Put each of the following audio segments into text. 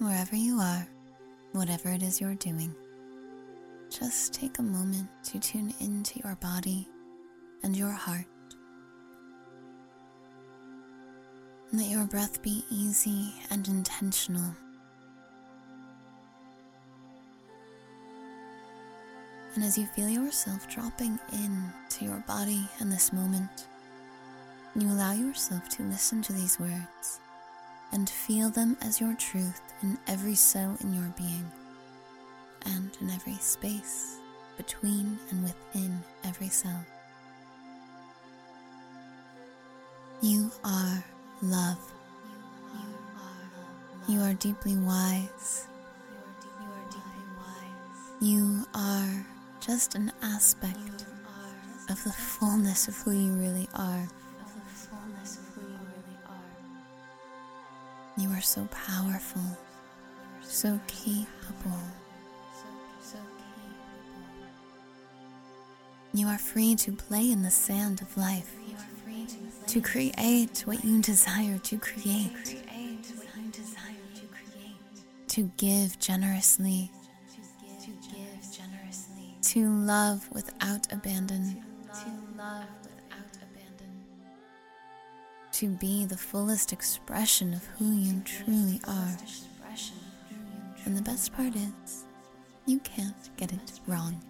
Wherever you are, whatever it is you're doing, just take a moment to tune into your body and your heart. Let your breath be easy and intentional. And as you feel yourself dropping in to your body in this moment, you allow yourself to listen to these words and feel them as your truth in every cell in your being and in every space between and within every cell. You are love. You are deeply wise. You are just an aspect of the fullness of who you really are. You are so powerful, so capable. You are free to play in the sand of life, to create what you desire to create, to give generously, to love without abandon. to be the fullest expression of who you truly are. And the best part is, you can't get it wrong.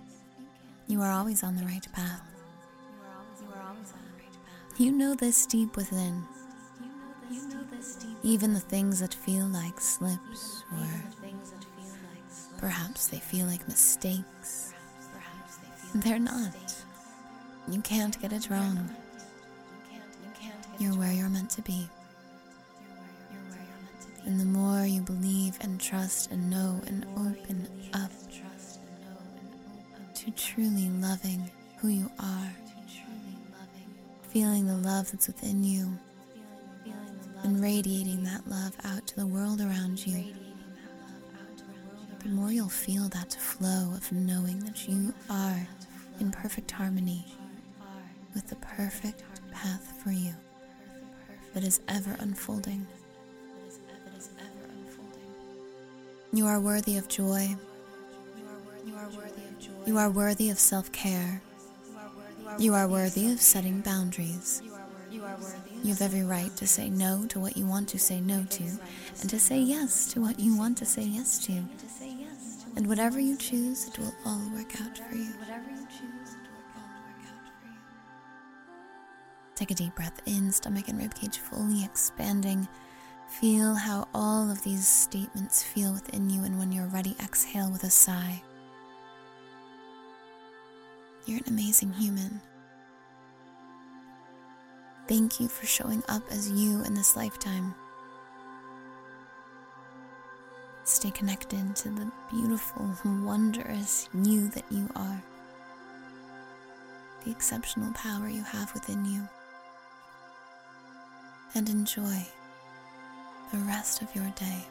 You are always on the right path. You know this deep within. Even the things that feel like slips, or perhaps they feel like mistakes, they're not. You can't get it wrong. You're where you're meant to be. And the more you believe and trust and know and open up to truly loving who you are, feeling the love that's within you, and radiating that love out to the world around you, the more you'll feel that flow of knowing that you are in perfect harmony with the perfect path for you that is ever unfolding. You are worthy of joy. You are worthy of self care. You are worthy of setting boundaries. You have every right to say no to what you want to say no to, and to say yes to what you want to say yes to. And whatever you choose, it will all work out for you. Take a deep breath in, stomach and ribcage fully expanding. Feel how all of these statements feel within you, and when you're ready, exhale with a sigh. You're an amazing human. Thank you for showing up as you in this lifetime. Stay connected to the beautiful, wondrous you that you are, the exceptional power you have within you and enjoy the rest of your day.